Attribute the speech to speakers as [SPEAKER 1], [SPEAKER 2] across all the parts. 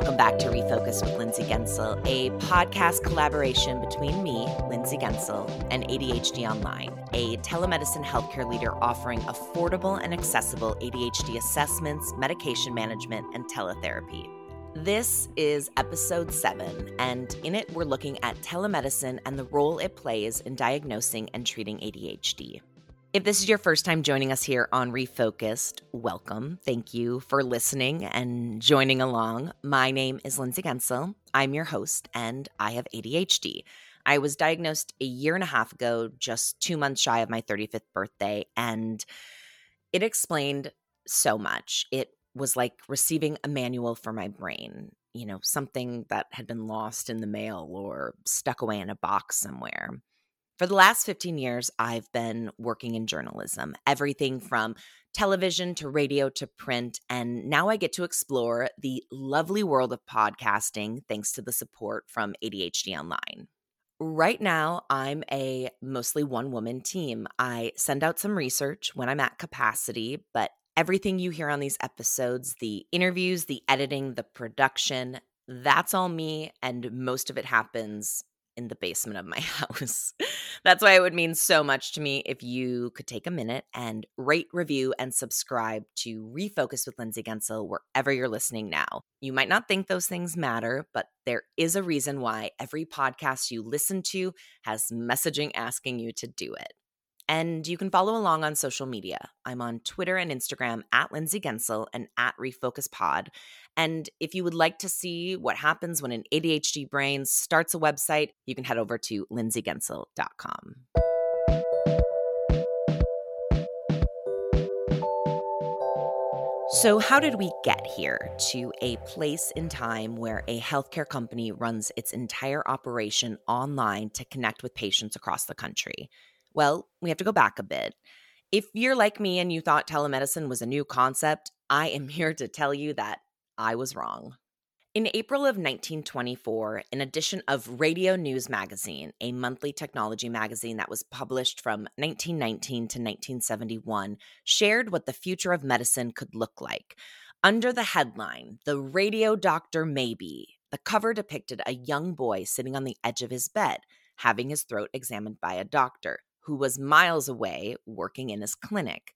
[SPEAKER 1] Welcome back to Refocused with Lindsay Guentzel, a podcast collaboration between me, Lindsay Guentzel, and ADHD Online, a telemedicine healthcare leader offering affordable and accessible ADHD assessments, medication management, and teletherapy. This is episode seven, and in it, we're looking at telemedicine and the role it plays in diagnosing and treating ADHD. If this is your first time joining us here on Refocused, welcome. Thank you for listening and joining along. My name is Lindsay Guentzel. I'm your host, and I have ADHD. I was diagnosed a year and a half ago, just two months shy of my 35th birthday, and it explained so much. It was like receiving a manual for my brain, you know, something that had been lost in the mail or stuck away in a box somewhere. For the last 15 years, I've been working in journalism, everything from television to radio to print. And now I get to explore the lovely world of podcasting thanks to the support from ADHD Online. Right now, I'm a mostly one woman team. I send out some research when I'm at capacity, but everything you hear on these episodes the interviews, the editing, the production that's all me. And most of it happens in the basement of my house. That's why it would mean so much to me if you could take a minute and rate, review, and subscribe to Refocused with Lindsay Guentzel wherever you're listening now. You might not think those things matter, but there is a reason why every podcast you listen to has messaging asking you to do it. And you can follow along on social media. I'm on Twitter and Instagram at Lindsay Guentzel and at Refocused Pod. And if you would like to see what happens when an ADHD brain starts a website, you can head over to lindsayguentzel.com. So, how did we get here to a place in time where a healthcare company runs its entire operation online to connect with patients across the country? Well, we have to go back a bit. If you're like me and you thought telemedicine was a new concept, I am here to tell you that I was wrong. In April of 1924, an edition of Radio News Magazine, a monthly technology magazine that was published from 1919 to 1971, shared what the future of medicine could look like. Under the headline, The Radio Doctor Maybe, the cover depicted a young boy sitting on the edge of his bed, having his throat examined by a doctor who was miles away working in his clinic.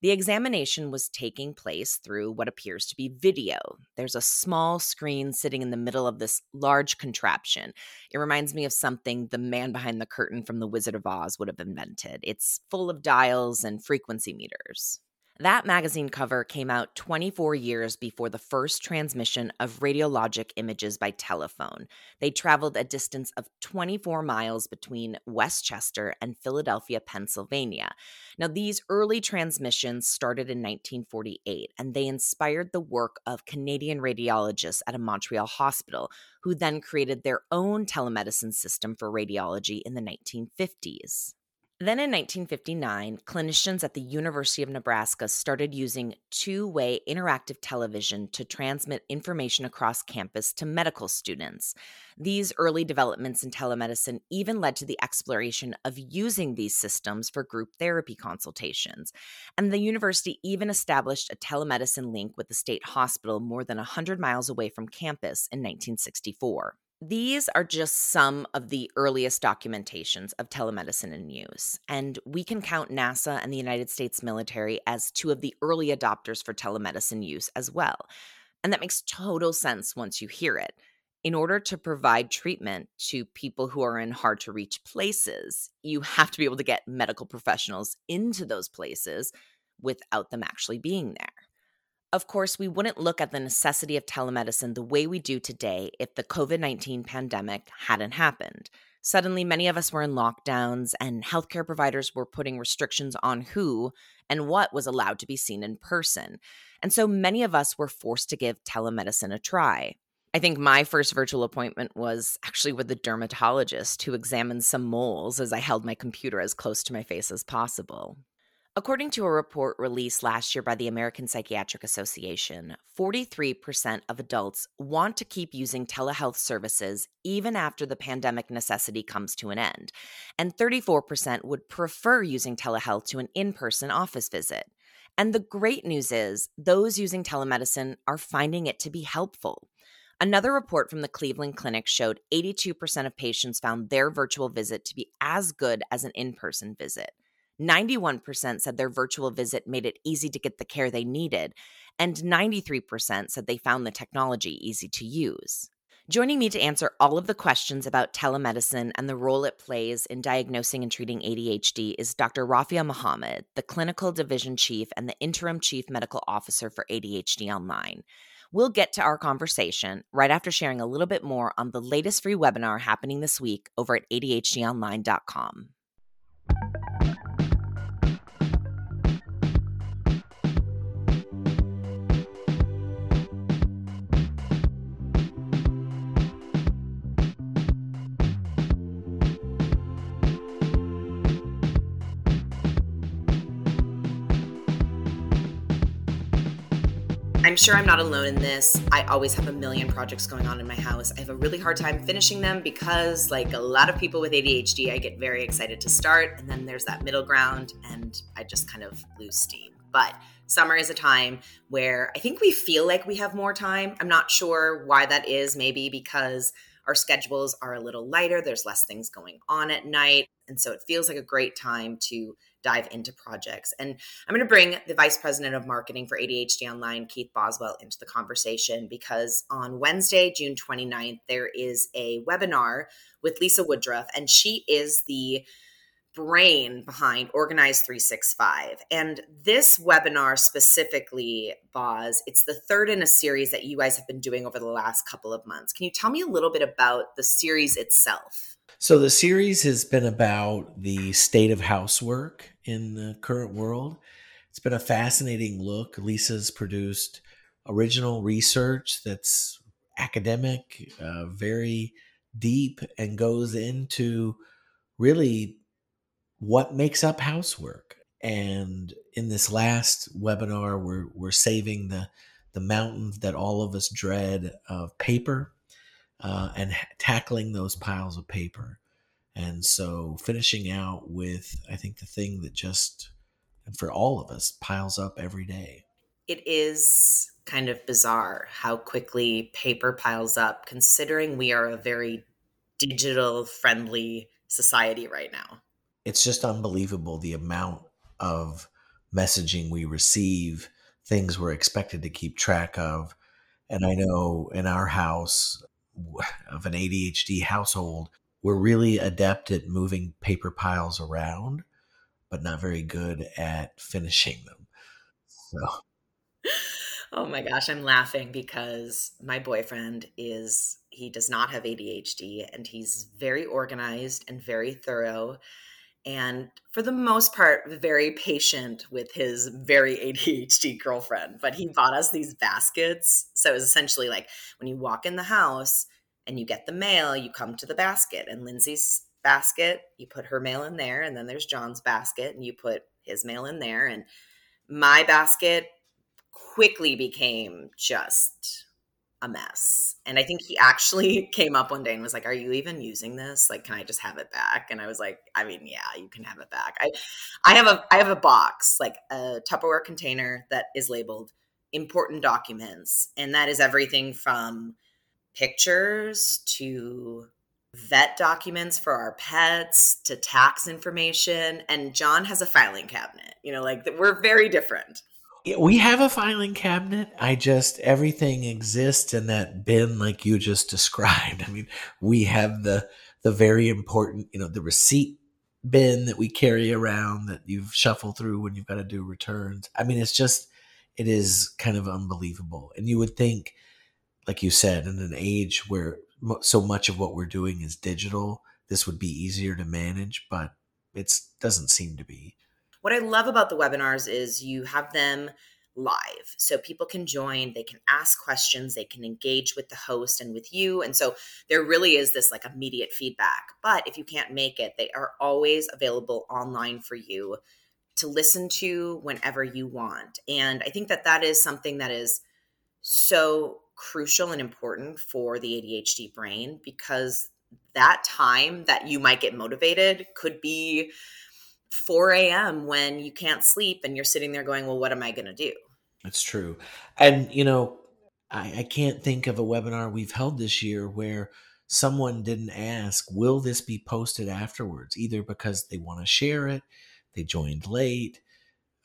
[SPEAKER 1] The examination was taking place through what appears to be video. There's a small screen sitting in the middle of this large contraption. It reminds me of something the man behind the curtain from The Wizard of Oz would have invented. It's full of dials and frequency meters. That magazine cover came out 24 years before the first transmission of radiologic images by telephone. They traveled a distance of 24 miles between Westchester and Philadelphia, Pennsylvania. Now, these early transmissions started in 1948, and they inspired the work of Canadian radiologists at a Montreal hospital, who then created their own telemedicine system for radiology in the 1950s. Then in 1959, clinicians at the University of Nebraska started using two way interactive television to transmit information across campus to medical students. These early developments in telemedicine even led to the exploration of using these systems for group therapy consultations. And the university even established a telemedicine link with the state hospital more than 100 miles away from campus in 1964. These are just some of the earliest documentations of telemedicine in use, and we can count NASA and the United States military as two of the early adopters for telemedicine use as well. And that makes total sense once you hear it. In order to provide treatment to people who are in hard to reach places, you have to be able to get medical professionals into those places without them actually being there. Of course, we wouldn't look at the necessity of telemedicine the way we do today if the COVID 19 pandemic hadn't happened. Suddenly, many of us were in lockdowns, and healthcare providers were putting restrictions on who and what was allowed to be seen in person. And so many of us were forced to give telemedicine a try. I think my first virtual appointment was actually with the dermatologist who examined some moles as I held my computer as close to my face as possible. According to a report released last year by the American Psychiatric Association, 43% of adults want to keep using telehealth services even after the pandemic necessity comes to an end, and 34% would prefer using telehealth to an in person office visit. And the great news is, those using telemedicine are finding it to be helpful. Another report from the Cleveland Clinic showed 82% of patients found their virtual visit to be as good as an in person visit. 91% said their virtual visit made it easy to get the care they needed, and 93% said they found the technology easy to use. Joining me to answer all of the questions about telemedicine and the role it plays in diagnosing and treating ADHD is Dr. Raafia Muhammad, the clinical division chief and the interim chief medical officer for ADHD Online. We'll get to our conversation right after sharing a little bit more on the latest free webinar happening this week over at ADHDonline.com. sure I'm not alone in this. I always have a million projects going on in my house. I have a really hard time finishing them because, like a lot of people with ADHD, I get very excited to start, and then there's that middle ground, and I just kind of lose steam. But summer is a time where I think we feel like we have more time. I'm not sure why that is, maybe because our schedules are a little lighter, there's less things going on at night. And so it feels like a great time to dive into projects. And I'm going to bring the Vice President of Marketing for ADHD Online, Keith Boswell, into the conversation because on Wednesday, June 29th, there is a webinar with Lisa Woodruff, and she is the brain behind Organize 365. And this webinar specifically, Boz, it's the third in a series that you guys have been doing over the last couple of months. Can you tell me a little bit about the series itself?
[SPEAKER 2] So the series has been about the state of housework in the current world. It's been a fascinating look. Lisa's produced original research that's academic, uh, very deep, and goes into really what makes up housework. And in this last webinar, we're we're saving the the mountains that all of us dread of paper uh, and tackling those piles of paper. And so finishing out with, I think, the thing that just, for all of us, piles up every day.
[SPEAKER 1] It is kind of bizarre how quickly paper piles up, considering we are a very digital friendly society right now.
[SPEAKER 2] It's just unbelievable the amount of messaging we receive, things we're expected to keep track of. And I know in our house, of an ADHD household, we're really adept at moving paper piles around, but not very good at finishing them. So.
[SPEAKER 1] Oh my gosh, I'm laughing because my boyfriend is, he does not have ADHD and he's very organized and very thorough. And for the most part, very patient with his very ADHD girlfriend. But he bought us these baskets. So it was essentially like when you walk in the house, and you get the mail, you come to the basket. And Lindsay's basket, you put her mail in there. And then there's John's basket, and you put his mail in there. And my basket quickly became just a mess. And I think he actually came up one day and was like, "Are you even using this? Like, can I just have it back?" And I was like, "I mean, yeah, you can have it back." I, I have a, I have a box, like a Tupperware container that is labeled important documents, and that is everything from pictures to vet documents for our pets to tax information and john has a filing cabinet you know like we're very different
[SPEAKER 2] we have a filing cabinet. I just everything exists in that bin like you just described. I mean we have the the very important you know the receipt bin that we carry around that you've shuffled through when you've got to do returns. I mean it's just it is kind of unbelievable. And you would think like you said, in an age where so much of what we're doing is digital, this would be easier to manage, but it doesn't seem to be.
[SPEAKER 1] What I love about the webinars is you have them live. So people can join, they can ask questions, they can engage with the host and with you. And so there really is this like immediate feedback. But if you can't make it, they are always available online for you to listen to whenever you want. And I think that that is something that is so crucial and important for the ADHD brain because that time that you might get motivated could be 4 a.m. when you can't sleep and you're sitting there going, Well, what am I going to do?
[SPEAKER 2] That's true. And, you know, I, I can't think of a webinar we've held this year where someone didn't ask, will this be posted afterwards? Either because they want to share it, they joined late,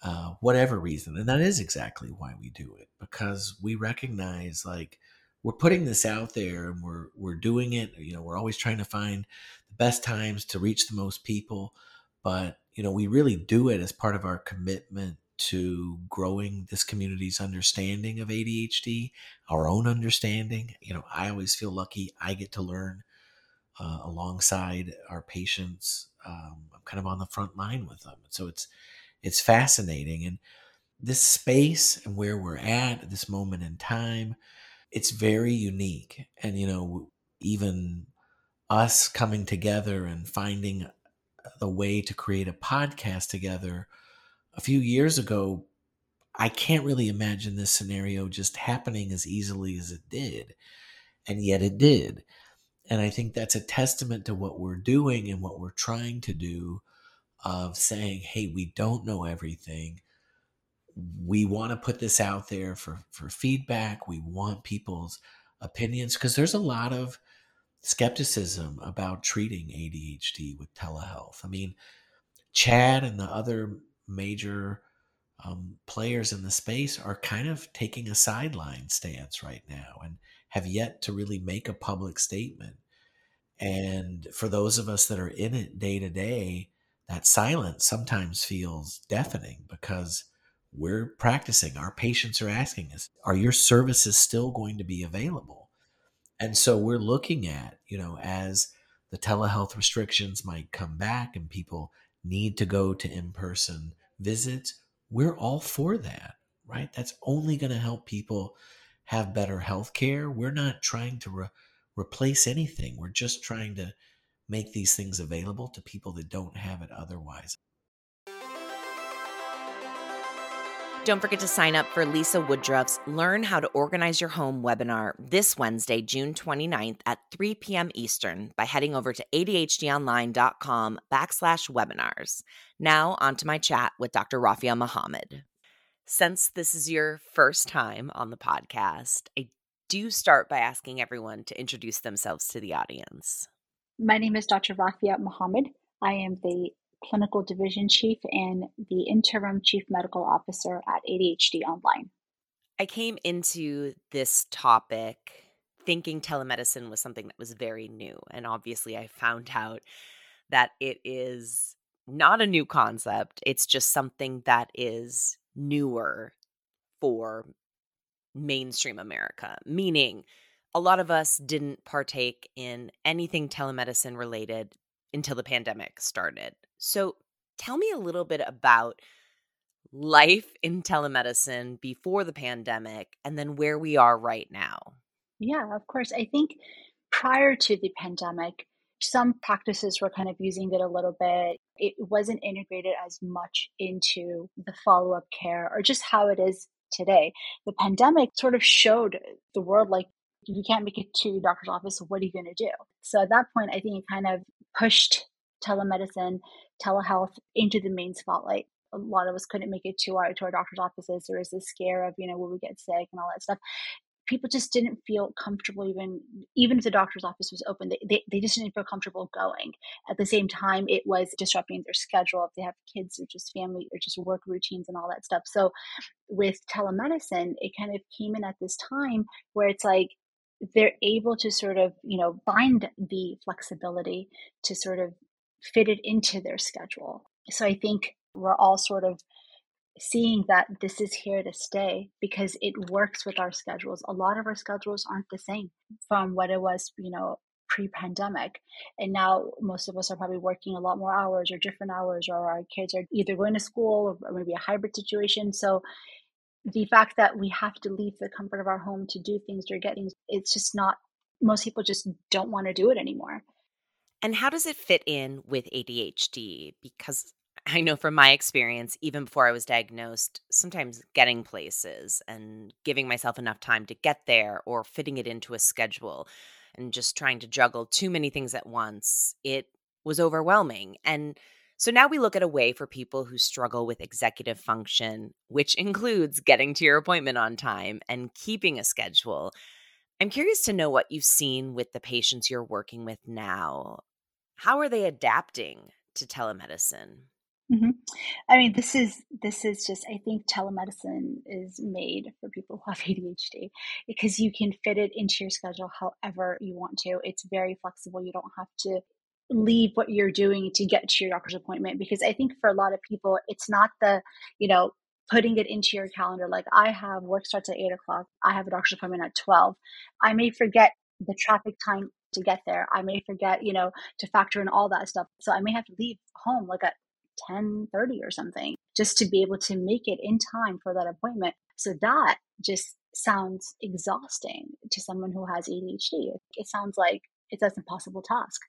[SPEAKER 2] uh, whatever reason. And that is exactly why we do it because we recognize like we're putting this out there and we're we're doing it. You know, we're always trying to find the best times to reach the most people, but you know, we really do it as part of our commitment to growing this community's understanding of ADHD, our own understanding. You know, I always feel lucky I get to learn uh, alongside our patients. Um, I'm kind of on the front line with them, so it's it's fascinating and this space and where we're at at this moment in time it's very unique and you know even us coming together and finding the way to create a podcast together. A few years ago i can't really imagine this scenario just happening as easily as it did and yet it did. And i think that's a testament to what we're doing and what we're trying to do of saying hey we don't know everything. We want to put this out there for for feedback. We want people's opinions. Because there's a lot of skepticism about treating ADHD with telehealth. I mean, CHADD and the other major um, players in the space are kind of taking a sideline stance right now and have yet to really make a public statement. And for those of us that are in it day to day, that silence sometimes feels deafening because we're practicing. Our patients are asking us, are your services still going to be available? And so we're looking at, you know, as the telehealth restrictions might come back and people need to go to in person visits, we're all for that, right? That's only going to help people have better health care. We're not trying to re- replace anything, we're just trying to make these things available to people that don't have it otherwise.
[SPEAKER 1] Don't forget to sign up for Lisa Woodruff's Learn How to Organize Your Home webinar this Wednesday, June 29th at 3 p.m. Eastern by heading over to ADHDonline.com backslash webinars. Now, on to my chat with Dr. Raafia Muhammad. Since this is your first time on the podcast, I do start by asking everyone to introduce themselves to the audience.
[SPEAKER 3] My name is Dr. Raafia Muhammad. I am the clinical division chief and the interim chief medical officer at ADHD Online.
[SPEAKER 1] I came into this topic thinking telemedicine was something that was very new. And obviously, I found out that it is not a new concept, it's just something that is newer for mainstream America, meaning a lot of us didn't partake in anything telemedicine related until the pandemic started. So tell me a little bit about life in telemedicine before the pandemic and then where we are right now.
[SPEAKER 3] Yeah, of course. I think prior to the pandemic, some practices were kind of using it a little bit. It wasn't integrated as much into the follow up care or just how it is today. The pandemic sort of showed the world like, if you can't make it to your doctor's office, what are you going to do? So at that point, I think it kind of pushed telemedicine, telehealth into the main spotlight. A lot of us couldn't make it to our to our doctor's offices. There was this scare of, you know, will we get sick and all that stuff. People just didn't feel comfortable even even if the doctor's office was open, they, they, they just didn't feel comfortable going. At the same time, it was disrupting their schedule if they have kids or just family or just work routines and all that stuff. So with telemedicine, it kind of came in at this time where it's like they're able to sort of you know find the flexibility to sort of fit it into their schedule. So i think we're all sort of seeing that this is here to stay because it works with our schedules. A lot of our schedules aren't the same from what it was you know pre-pandemic. And now most of us are probably working a lot more hours or different hours or our kids are either going to school or maybe a hybrid situation. So the fact that we have to leave the comfort of our home to do things or get things, it's just not, most people just don't want to do it anymore.
[SPEAKER 1] And how does it fit in with ADHD? Because I know from my experience, even before I was diagnosed, sometimes getting places and giving myself enough time to get there or fitting it into a schedule and just trying to juggle too many things at once, it was overwhelming. And So now we look at a way for people who struggle with executive function, which includes getting to your appointment on time and keeping a schedule. I'm curious to know what you've seen with the patients you're working with now. How are they adapting to telemedicine?
[SPEAKER 3] Mm-hmm. I mean, this is this is just. I think telemedicine is made for people who have ADHD because you can fit it into your schedule however you want to. It's very flexible. You don't have to leave what you're doing to get to your doctor's appointment because I think for a lot of people, it's not the you know putting it into your calendar. Like I have work starts at eight o'clock. I have a doctor's appointment at twelve. I may forget the traffic time to get there. I may forget, you know, to factor in all that stuff. So I may have to leave home like at 10 30 or something just to be able to make it in time for that appointment so that just sounds exhausting to someone who has adhd it sounds like it's an impossible task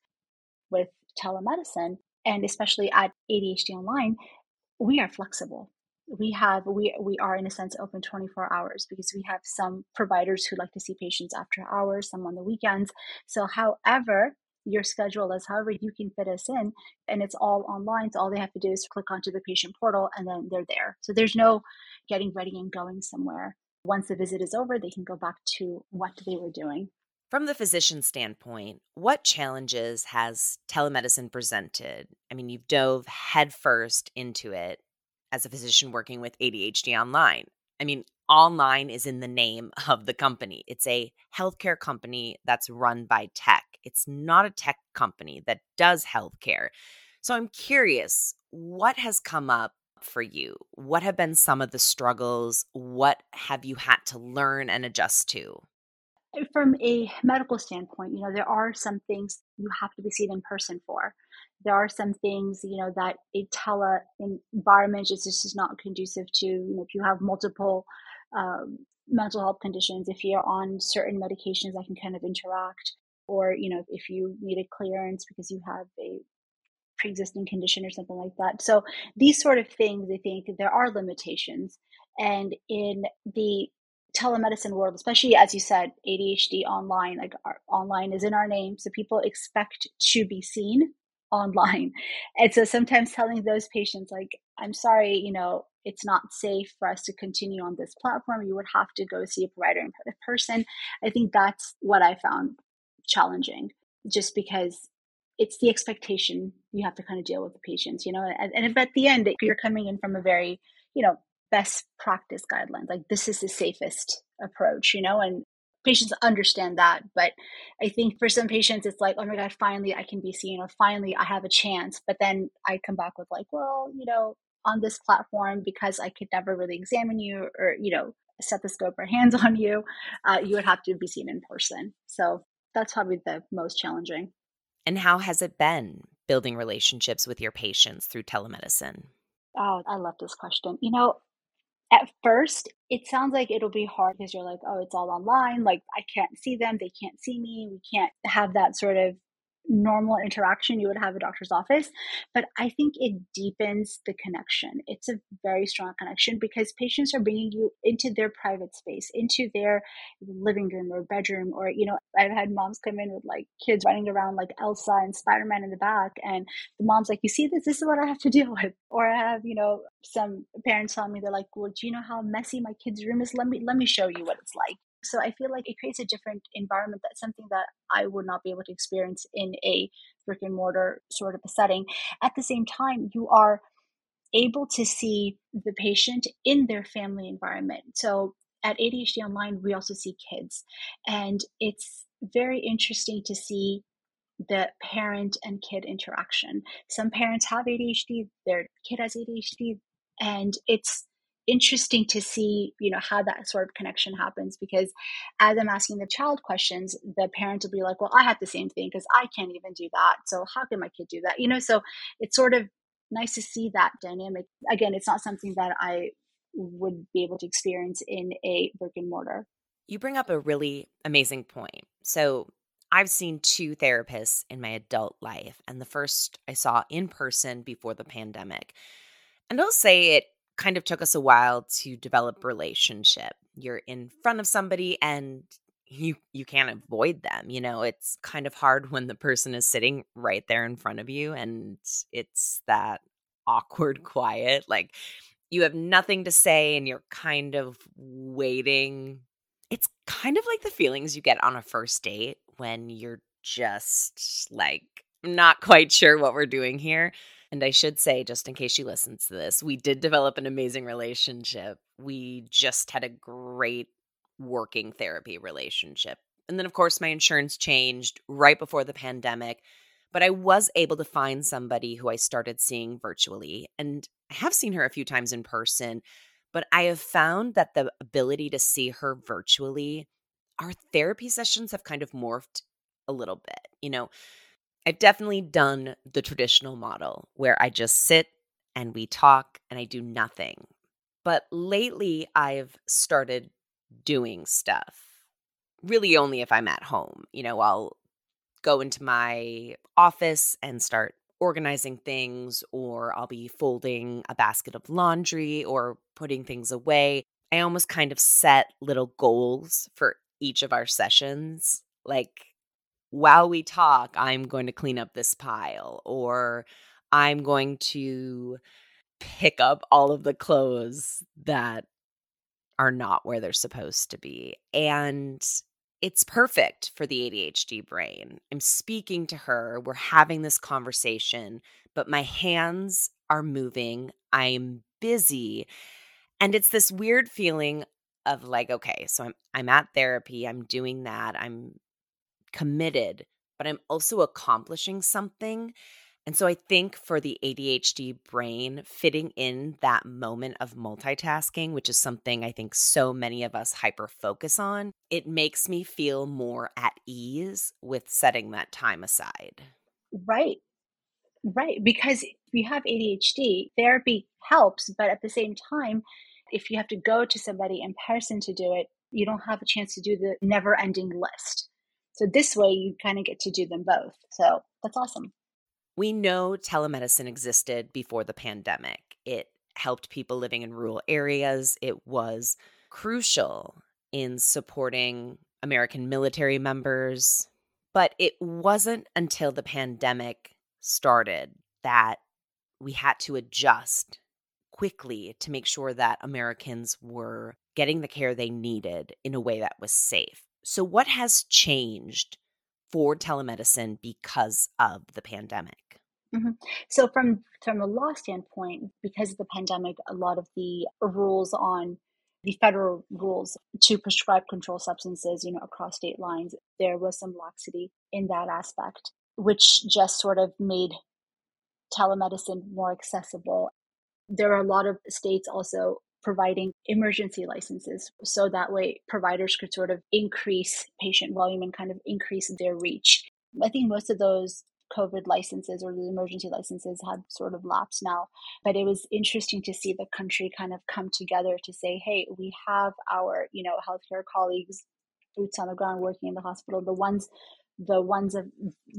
[SPEAKER 3] with telemedicine and especially at adhd online we are flexible. We have we we are in a sense open 24 hours because we have some providers who like to see patients after hours some on the weekends. So however your schedule is however you can fit us in and it's all online so all they have to do is click onto the patient portal and then they're there. So there's no getting ready and going somewhere. Once the visit is over they can go back to what they were doing
[SPEAKER 1] from the physician standpoint what challenges has telemedicine presented i mean you've dove headfirst into it as a physician working with adhd online i mean online is in the name of the company. It's a healthcare company that's run by tech. It's not a tech company that does healthcare. So I'm curious, what has come up for you? What have been some of the struggles? What have you had to learn and adjust to?
[SPEAKER 3] From a medical standpoint, you know, there are some things you have to be seen in person for. There are some things, you know, that a tele environment is just not conducive to. You know, if you have multiple um, mental health conditions, if you're on certain medications that can kind of interact, or you know, if you need a clearance because you have a pre-existing condition or something like that. So these sort of things, I think there are limitations, and in the telemedicine world, especially as you said, ADHD online, like our, online is in our name, so people expect to be seen online. And so sometimes telling those patients, like, I'm sorry, you know, it's not safe for us to continue on this platform. You would have to go see a provider in person. I think that's what I found challenging, just because it's the expectation you have to kind of deal with the patients, you know. And, and at the end, you're coming in from a very, you know, best practice guidelines, like this is the safest approach, you know, and patients understand that. But I think for some patients, it's like, oh my God, finally I can be seen, or finally I have a chance. But then I come back with, like, well, you know, on this platform, because I could never really examine you or, you know, stethoscope or hands on you, uh, you would have to be seen in person. So that's probably the most challenging.
[SPEAKER 1] And how has it been building relationships with your patients through telemedicine?
[SPEAKER 3] Oh, I love this question. You know, at first it sounds like it'll be hard because you're like oh it's all online like i can't see them they can't see me we can't have that sort of normal interaction you would have a doctor's office. But i think it deepens the connection. It's a very strong connection because patients are bringing you into their private space into their living room or bedroom or you know i've had moms come in with like kids running around like elsa and spider-man in the back and the mom's like you see this? This is what i have to deal with. Or i have you know some parents tell me they're like well do you know how messy my kid's room is? Let me let me show you what it's like so I feel like it creates a different environment that's something that I would not be able to experience in a brick and mortar sort of a setting. At the same time, you are able to see the patient in their family environment. So at ADHD Online, we also see kids, and it's very interesting to see the parent and kid interaction. Some parents have ADHD, their kid has ADHD, and it's interesting to see you know how that sort of connection happens because as i'm asking the child questions the parent will be like well i have the same thing because i can't even do that so how can my kid do that? You know so it's sort of nice to see that dynamic. Again it's not something that i would be able to experience in a brick and mortar.
[SPEAKER 1] You bring up a really amazing point. So I've seen two therapists in my adult life, and the first I saw in person before the pandemic. And I'll say it kind of took us a while to develop relationship. You're in front of somebody and you you can't avoid them. You know, it's kind of hard when the person is sitting right there in front of you and it's that awkward quiet. Like you have nothing to say and you're kind of waiting. It's kind of like the feelings you get on a first date when you're just like not quite sure what we're doing here. And I should say, just in case she listens to this, we did develop an amazing relationship. We just had a great working therapy relationship. And then, of course, my insurance changed right before the pandemic. But I was able to find somebody who I started seeing virtually. And I have seen her a few times in person, but I have found that the ability to see her virtually, our therapy sessions have kind of morphed a little bit. You know, I've definitely done the traditional model where I just sit and we talk and I do nothing. But lately, I've started doing stuff really only if I'm at home. You know, I'll go into my office and start organizing things, or I'll be folding a basket of laundry or putting things away. I almost kind of set little goals for each of our sessions. Like, while we talk, I'm going to clean up this pile, or I'm going to pick up all of the clothes that are not where they're supposed to be. And it's perfect for the ADHD brain. I'm speaking to her, we're having this conversation, but my hands are moving. I'm busy. And it's this weird feeling of like, okay, so I'm I'm at therapy, I'm doing that, I'm committed, but I'm also accomplishing something. And so I think for the ADHD brain, fitting in that moment of multitasking, which is something I think so many of us hyper focus on, it makes me feel more at ease with setting that time aside.
[SPEAKER 3] Right. Right. Because if you have ADHD, therapy helps, but at the same time, if you have to go to somebody in person to do it, you don't have a chance to do the never ending list. So this way you kind of get to do them both. So that's awesome.
[SPEAKER 1] We know telemedicine existed before the pandemic. It helped people living in rural areas. It was crucial in supporting American military members. But it wasn't until the pandemic started that we had to adjust quickly to make sure that Americans were getting the care they needed in a way that was safe. So, what has changed for telemedicine because of the pandemic?
[SPEAKER 3] Mm-hmm. So, from from a law standpoint, because of the pandemic, a lot of the rules on the federal rules to prescribe controlled substances, you know, across state lines, there was some laxity in that aspect, which just sort of made telemedicine more accessible. There are a lot of states also providing emergency licenses. So that way, providers could sort of increase patient volume and kind of increase their reach. I think most of those COVID licenses or the emergency licenses had sort of lapsed now. But it was interesting to see the country kind of come together to say, hey, we have our, you know, healthcare colleagues, boots on the ground working in the hospital, the ones the ones of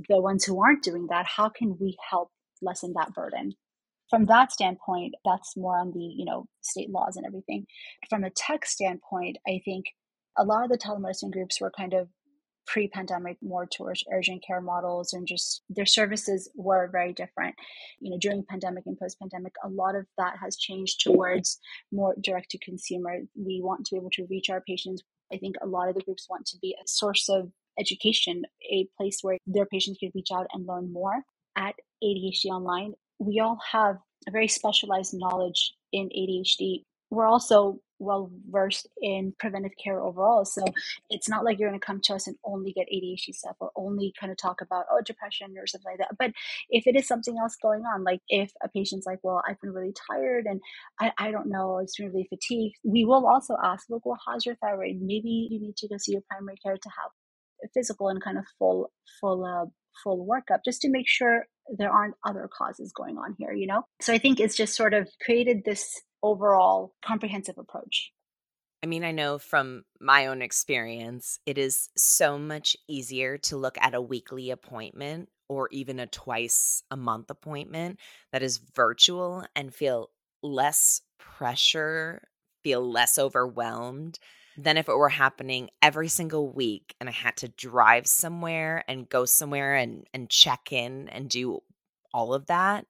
[SPEAKER 3] the ones who aren't doing that, how can we help lessen that burden? From that standpoint, that's more on the, you know, state laws and everything. From a tech standpoint, I think a lot of the telemedicine groups were kind of pre-pandemic more towards urgent care models and just their services were very different. You know during pandemic and post-pandemic a lot of that has changed towards more direct to consumer. We want to be able to reach our patients. I think a lot of the groups want to be a source of education a place where their patients can reach out and learn more. At adhd online we all have a very specialized knowledge in ADHD. We're also well versed in preventive care overall. So it's not like you're going to come to us and only get ADHD stuff or only kind of talk about, oh, depression or something like that. But if it is something else going on, like if a patient's like, well, I've been really tired and I, I don't know, it's been really fatigued, we will also ask, like, well, how's your thyroid? Maybe you need to go see your primary care to have a physical and kind of full, full, uh, full workup just to make sure there aren't other causes going on here, you know? So I think it's just sort of created this overall comprehensive approach.
[SPEAKER 1] I mean, I know from my own experience, it is so much easier to look at a weekly appointment or even a twice a month appointment that is virtual and feel less pressure, feel less overwhelmed than if it were happening every single week and I had to drive somewhere and go somewhere and and check in and do all of that.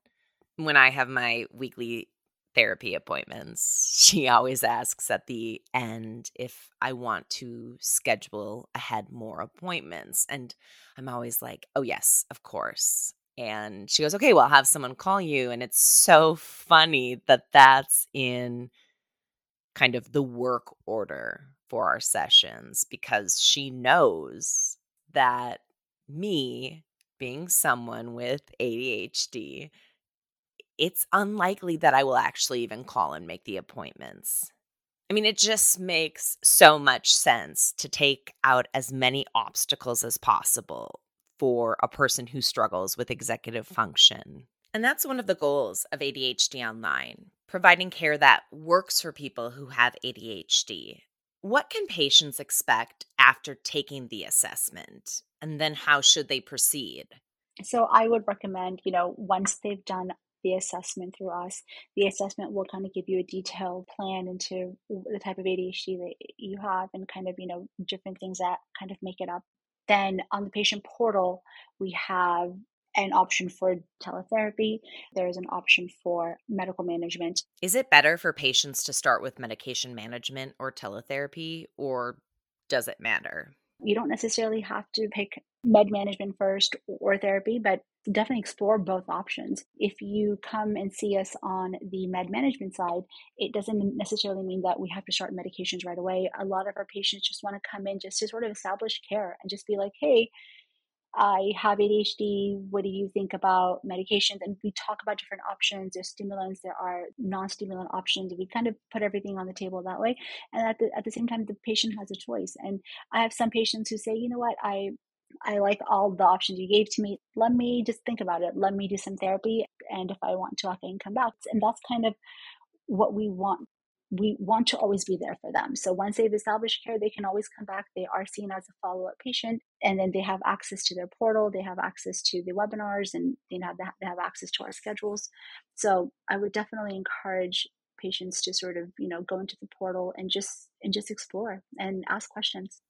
[SPEAKER 1] when I have my weekly therapy appointments, she always asks at the end if I want to schedule ahead more appointments. And I'm always like, oh, yes, of course. And she goes, okay, well, I'll have someone call you. And it's so funny that that's in kind of the work order for our sessions because she knows that me being someone with ADHD it's unlikely that I will actually even call and make the appointments. I mean, it just makes so much sense to take out as many obstacles as possible for a person who struggles with executive function. And that's one of the goals of ADHD Online, providing care that works for people who have ADHD. What can patients expect after taking the assessment? And then how should they proceed?
[SPEAKER 3] So I would recommend, you know, once they've done the assessment through us. The assessment will kind of give you a detailed plan into the type of ADHD that you have and kind of, you know, different things that kind of make it up. Then on the patient portal, we have an option for teletherapy. There's an option for medical management.
[SPEAKER 1] Is it better for patients to start with medication management or teletherapy, or does it matter?
[SPEAKER 3] You don't necessarily have to pick med management first or therapy, but definitely explore both options. If you come and see us on the med management side, it doesn't necessarily mean that we have to start medications right away. A lot of our patients just want to come in just to sort of establish care and just be like, hey, I have ADHD. What do you think about medications? And we talk about different options. There's stimulants, there are non-stimulant options. We kind of put everything on the table that way. And at the at the same time, the patient has a choice. And I have some patients who say, you know what, I I like all the options you gave to me. Let me just think about it. Let me do some therapy. And if I want to, I can come back. And that's kind of what we want. We want to always be there for them. So once they've established care, they can always come back. They are seen as a follow up patient. And then they have access to their portal. They have access to the webinars and they have, they have access to our schedules. So I would definitely encourage patients to sort of, you know, go into the portal and just, and just explore and ask questions.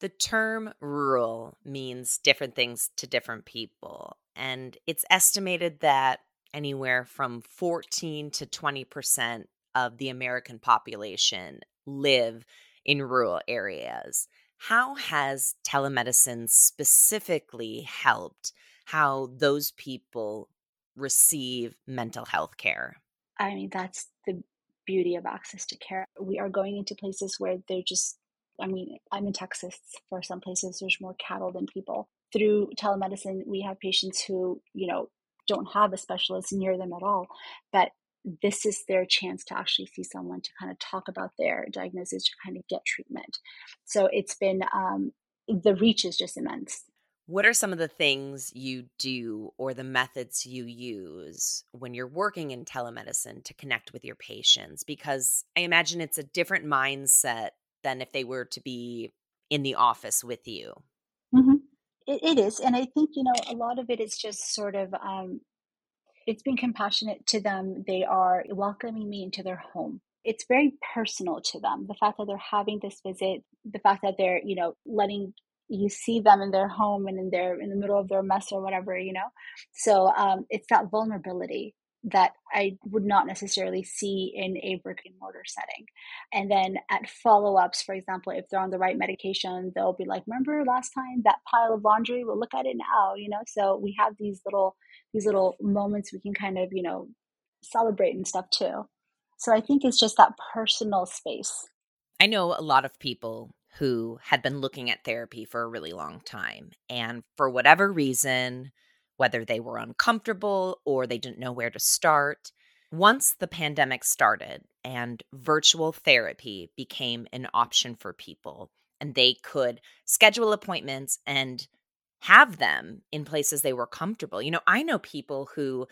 [SPEAKER 1] The term rural means different things to different people, and it's estimated that anywhere from 14 to 20% of the American population live in rural areas. How has telemedicine specifically helped how those people receive mental health care?
[SPEAKER 3] I mean, that's the beauty of access to care. We are going into places where they're just I mean, I'm in Texas. For some places, there's more cattle than people. Through telemedicine, we have patients who, you know, don't have a specialist near them at all, but this is their chance to actually see someone to kind of talk about their diagnosis to kind of get treatment. So it's been um, the reach is just immense.
[SPEAKER 1] What are some of the things you do or the methods you use when you're working in telemedicine to connect with your patients? Because I imagine it's a different mindset than if they were to be in the office with you.
[SPEAKER 3] Mm-hmm. It, it is. And I think, you know, a lot of it is just sort of, um, it's being compassionate to them. They are welcoming me into their home. It's very personal to them. The fact that they're having this visit, the fact that they're, you know, letting you see them in their home and in their in the middle of their mess or whatever, you know. So um, it's that vulnerability that I would not necessarily see in a brick and mortar setting. And then at follow ups, for example, if they're on the right medication, they'll be like, remember last time that pile of laundry? Well, look at it now, you know? So we have these little, these little moments we can kind of, you know, celebrate and stuff too. So I think it's just that personal space.
[SPEAKER 1] I know a lot of people who had been looking at therapy for a really long time. And for whatever reason, whether they were uncomfortable or they didn't know where to start. Once the pandemic started and virtual therapy became an option for people, and they could schedule appointments and have them in places they were comfortable. You know, I know people who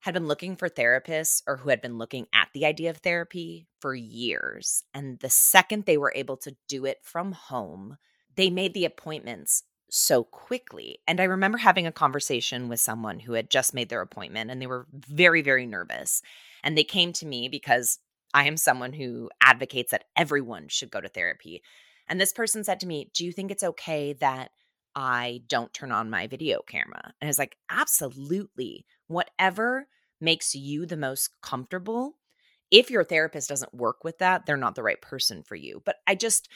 [SPEAKER 1] had been looking for therapists or who had been looking at the idea of therapy for years. And the second they were able to do it from home, they made the appointments so quickly. And I remember having a conversation with someone who had just made their appointment and they were very, very nervous. And they came to me because I am someone who advocates that everyone should go to therapy. And this person said to me, Do you think it's okay that I don't turn on my video camera? And I was like, Absolutely. Whatever makes you the most comfortable. If your therapist doesn't work with that, they're not the right person for you. But I just,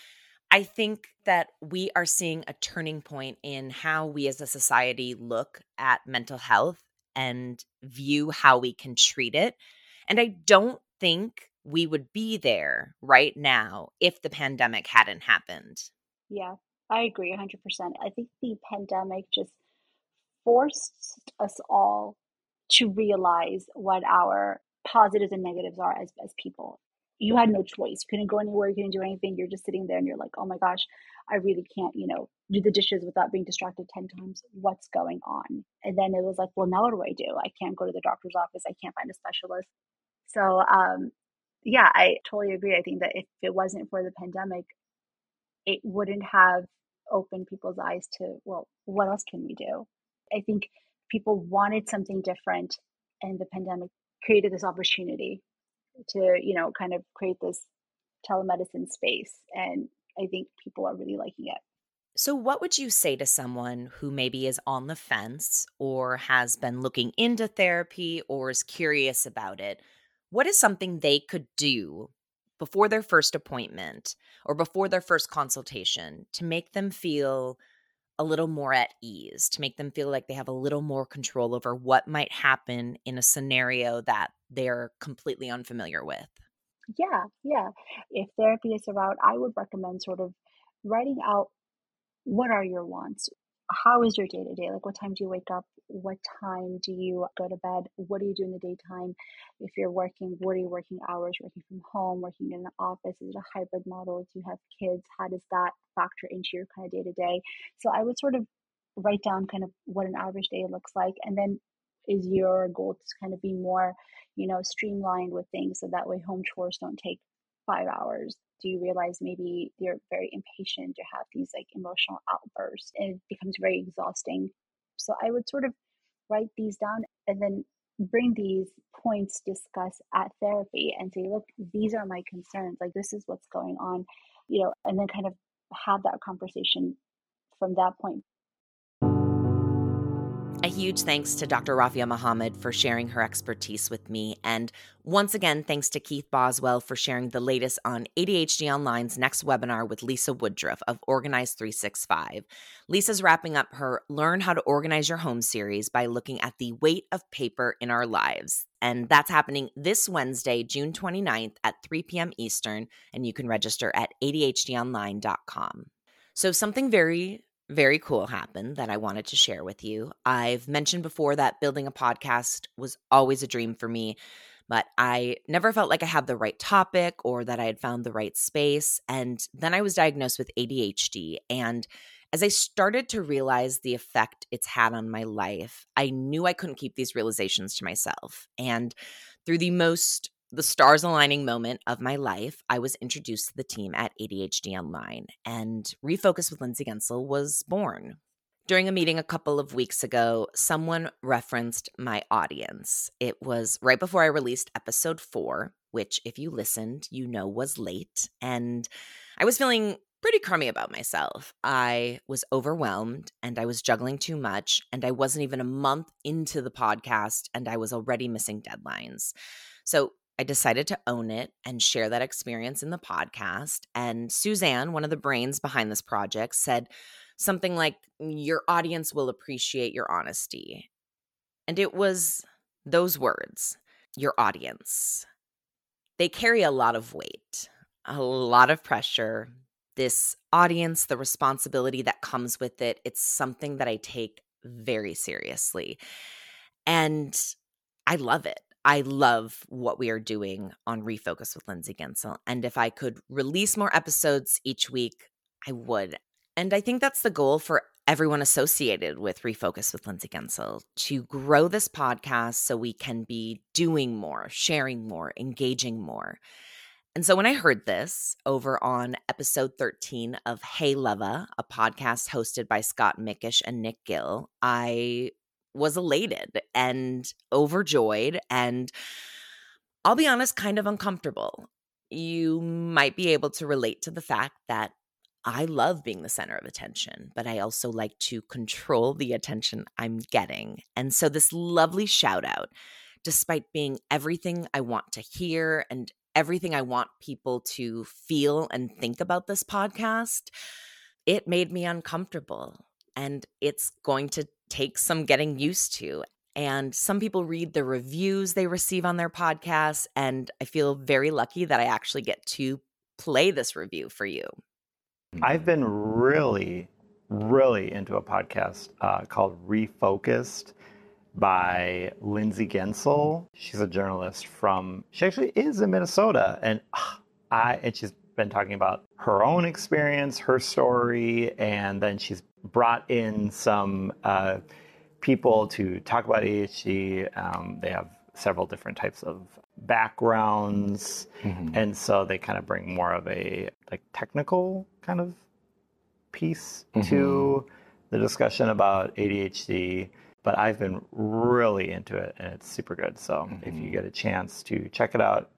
[SPEAKER 1] I think that we are seeing a turning point in how we as a society look at mental health and view how we can treat it. And I don't think we would be there right now if the pandemic hadn't happened.
[SPEAKER 3] Yeah, I agree 100%. I think the pandemic just forced us all to realize what our positives and negatives are as, as people. You had no choice. You couldn't go anywhere, you couldn't do anything. You're just sitting there and you're like, oh my gosh, I really can't, you know, do the dishes without being distracted 10 times. What's going on? And then it was like, well, now what do I do? I can't go to the doctor's office. I can't find a specialist. So, um, yeah, I totally agree. I think that if it wasn't for the pandemic, it wouldn't have opened people's eyes to, well, what else can we do? I think people wanted something different, and the pandemic created this opportunity to, you know, kind of create this telemedicine space. And I think people are really liking it.
[SPEAKER 1] So, what would you say to someone who maybe is on the fence or has been looking into therapy or is curious about it? What is something they could do before their first appointment or before their first consultation to make them feel a little more at ease, to make them feel like they have a little more control over what might happen in a scenario that they're completely unfamiliar with?
[SPEAKER 3] Yeah, yeah. If therapy is about, I would recommend sort of writing out what are your wants? How is your day to day? Like, what time do you wake up? What time do you go to bed? What do you do in the daytime? If you're working, what are your working hours? Working from home, working in an office? Is it a hybrid model? Do you have kids? How does that factor into your kind of day to day? So, I would sort of write down kind of what an average day looks like. And then is your goal to kind of be more, you know, streamlined with things so that way home chores don't take five hours? Do you realize maybe you're very impatient to have these like emotional outbursts and it becomes very exhausting? So I would sort of write these down and then bring these points discuss at therapy and say, look, these are my concerns. Like this is what's going on, you know, and then kind of have that conversation from that point
[SPEAKER 1] huge thanks to Dr. Raafia Muhammad for sharing her expertise with me. And once again, thanks to Keith Boswell for sharing the latest on ADHD Online's next webinar with Lisa Woodruff of Organize 365. Lisa's wrapping up her Learn How to Organize Your Home series by looking at the weight of paper in our lives. And that's happening this Wednesday, June 29th at 3 p.m. Eastern. And you can register at ADHDonline.com. So, something very very cool happened that I wanted to share with you. I've mentioned before that building a podcast was always a dream for me, but I never felt like I had the right topic or that I had found the right space. And then I was diagnosed with ADHD. And as I started to realize the effect it's had on my life, I knew I couldn't keep these realizations to myself. And through the most the stars aligning moment of my life, I was introduced to the team at ADHD Online, and Refocused with Lindsay Guentzel was born. During a meeting a couple of weeks ago, someone referenced my audience. It was right before I released episode four, which, if you listened, you know was late. And I was feeling pretty crummy about myself. I was overwhelmed and I was juggling too much. And I wasn't even a month into the podcast and I was already missing deadlines. So I decided to own it and share that experience in the podcast. And Suzanne, one of the brains behind this project, said something like, Your audience will appreciate your honesty. And it was those words, your audience. They carry a lot of weight, a lot of pressure. This audience, the responsibility that comes with it, it's something that I take very seriously. And I love it. I love what we are doing on Refocused with Lindsay Guentzel. And if I could release more episodes each week, I would. And I think that's the goal for everyone associated with Refocused with Lindsay Guentzel to grow this podcast so we can be doing more, sharing more, engaging more. And so when I heard this over on episode 13 of Hey Leva, a podcast hosted by Scott Mickish and Nick Gill, I was elated and overjoyed and I'll be honest, kind of uncomfortable. You might be able to relate to the fact that I love being the center of attention, but I also like to control the attention I'm getting. And so, this lovely shout out despite being everything I want to hear and everything I want people to feel and think about this podcast, it made me uncomfortable. And it's going to take some getting used to. And some people read the reviews they receive on their podcasts. And I feel very lucky that I actually get to play this review for you.
[SPEAKER 4] I've been really, really into a podcast uh, called Refocused by Lindsay Guentzel. She's a journalist from, she actually is in Minnesota. And uh, I, and she's been talking about her own experience, her story, and then she's brought in some uh, people to talk about ADHD. Um, they have several different types of backgrounds, mm-hmm. and so they kind of bring more of a like technical kind of piece mm-hmm. to the discussion about ADHD. But I've been really into it, and it's super good. So mm-hmm. if you mm-hmm. get a chance to check it out,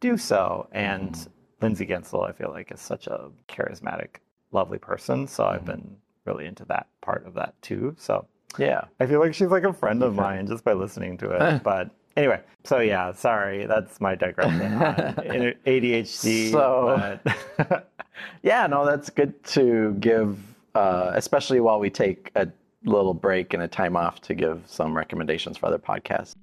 [SPEAKER 4] do so. And mm-hmm. Lindsay Guentzel, I feel like, is such a charismatic, lovely person. So I've mm-hmm. been really into that part of that too. So
[SPEAKER 5] yeah,
[SPEAKER 4] I feel like she's like a friend of mine just by listening to it. but anyway, so yeah, sorry, that's my digression on ADHD.
[SPEAKER 5] So but... yeah, no, that's good to give, uh, especially while we take a little break and a time off to give some recommendations for other podcasts.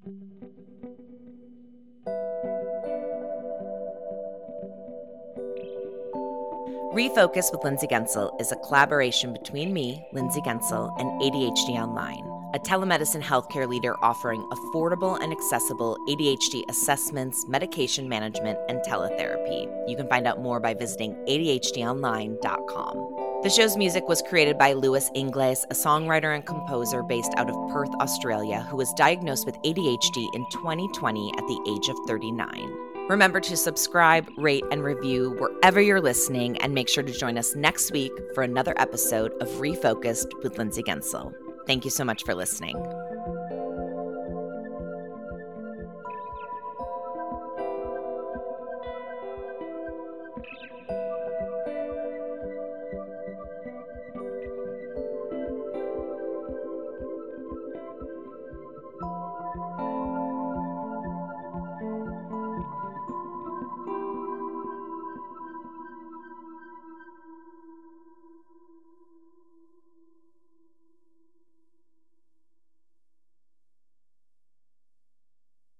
[SPEAKER 1] Refocused with Lindsay Guentzel is a collaboration between me, Lindsay Guentzel, and ADHD Online, a telemedicine healthcare leader offering affordable and accessible ADHD assessments, medication management, and teletherapy. You can find out more by visiting ADHDonline.com. The show's music was created by Lewis Ingles, a songwriter and composer based out of Perth, Australia, who was diagnosed with ADHD in 2020 at the age of 39. Remember to subscribe, rate, and review wherever you're listening, and make sure to join us next week for another episode of Refocused with Lindsay Guentzel. Thank you so much for listening.